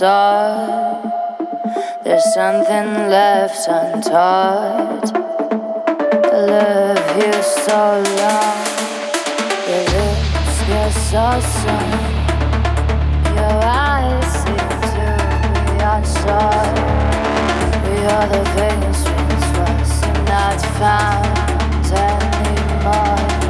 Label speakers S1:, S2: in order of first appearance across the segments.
S1: broken. There's something left untouched. I love you so long. Your lips get so strong. Your eyes seem to be outside. We are the things we lost and not found anymore.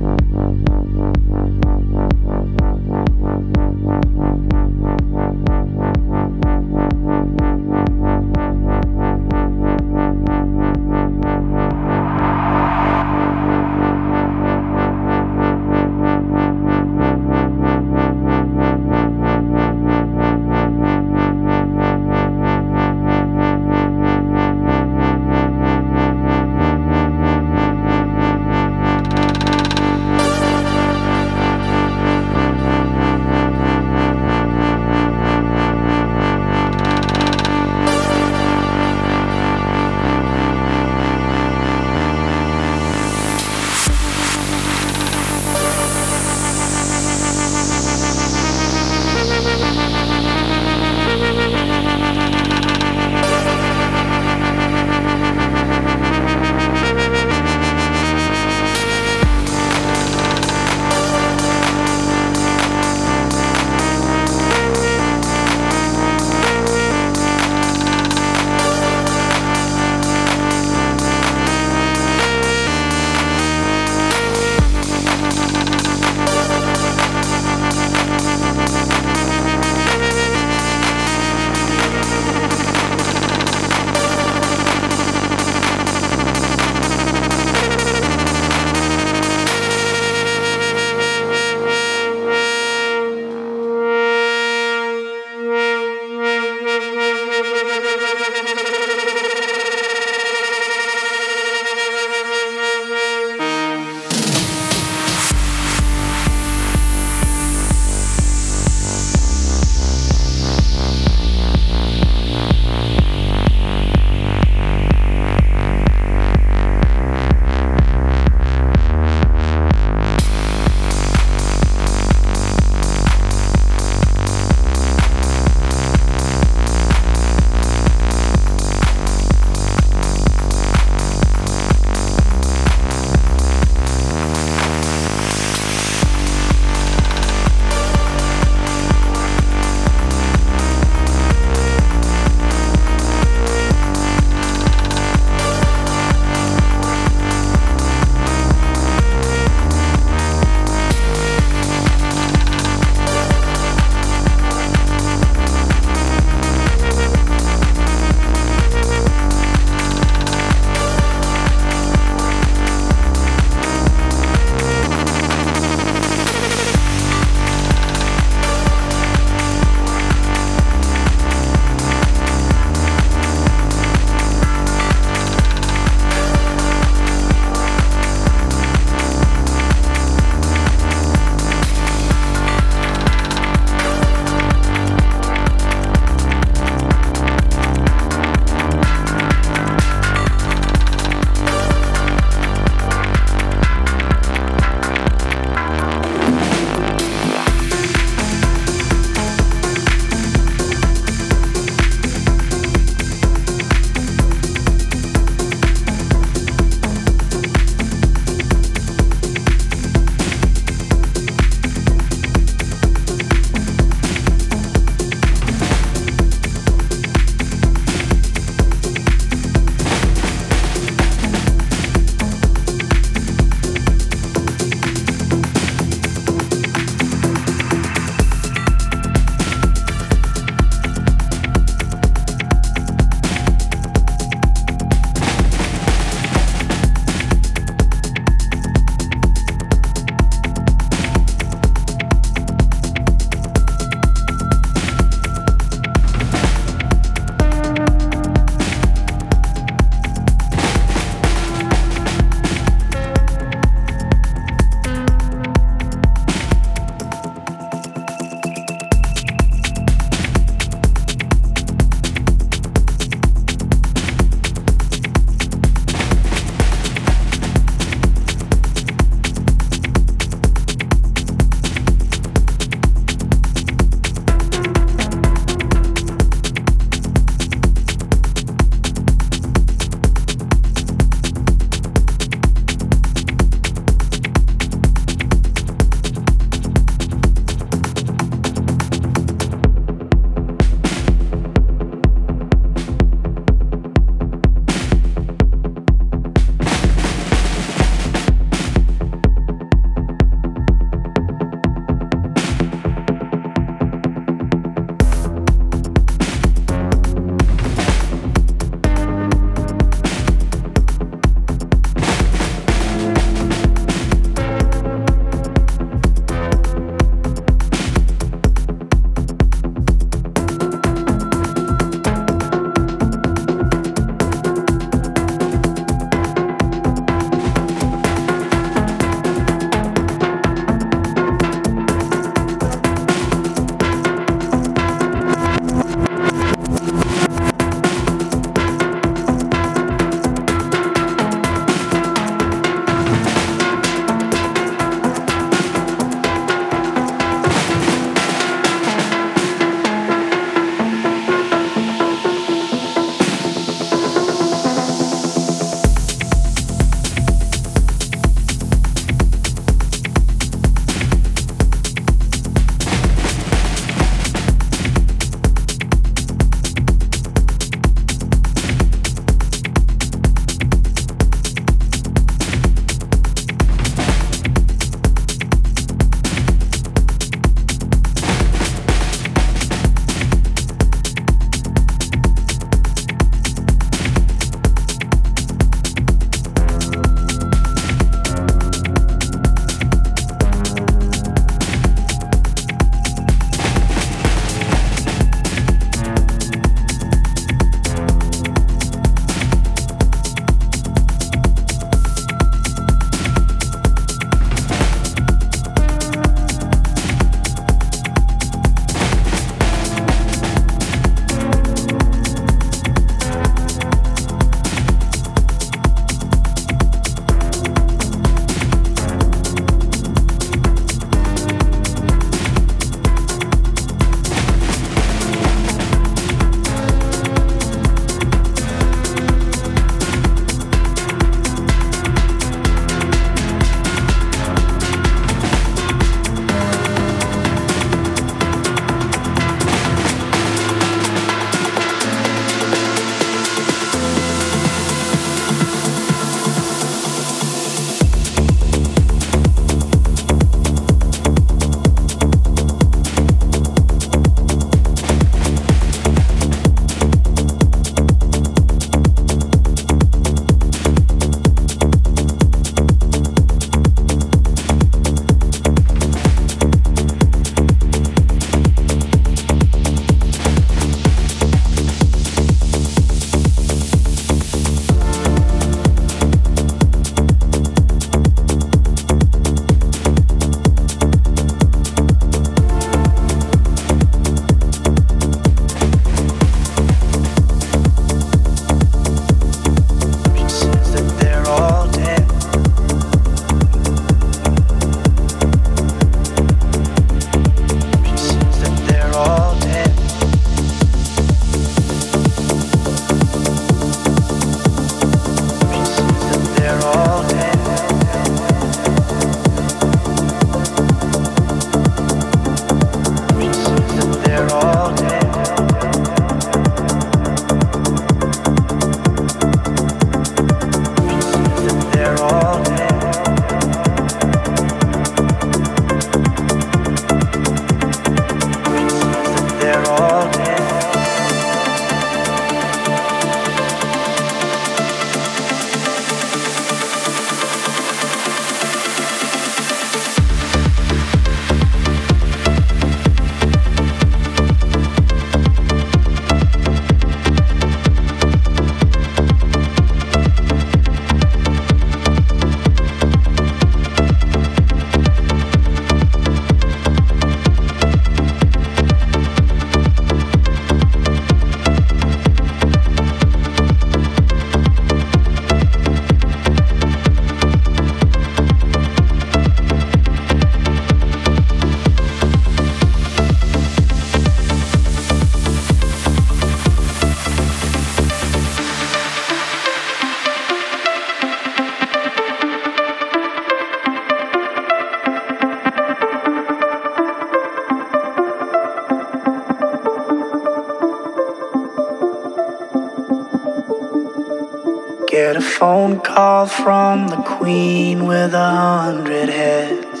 S2: phone call from the queen with a hundred heads.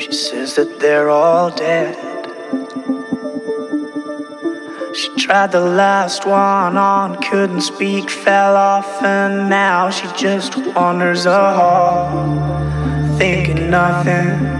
S2: She says that they're all dead. She tried the last one on, couldn't speak, fell off, and now she just wanders a hall, thinking nothing,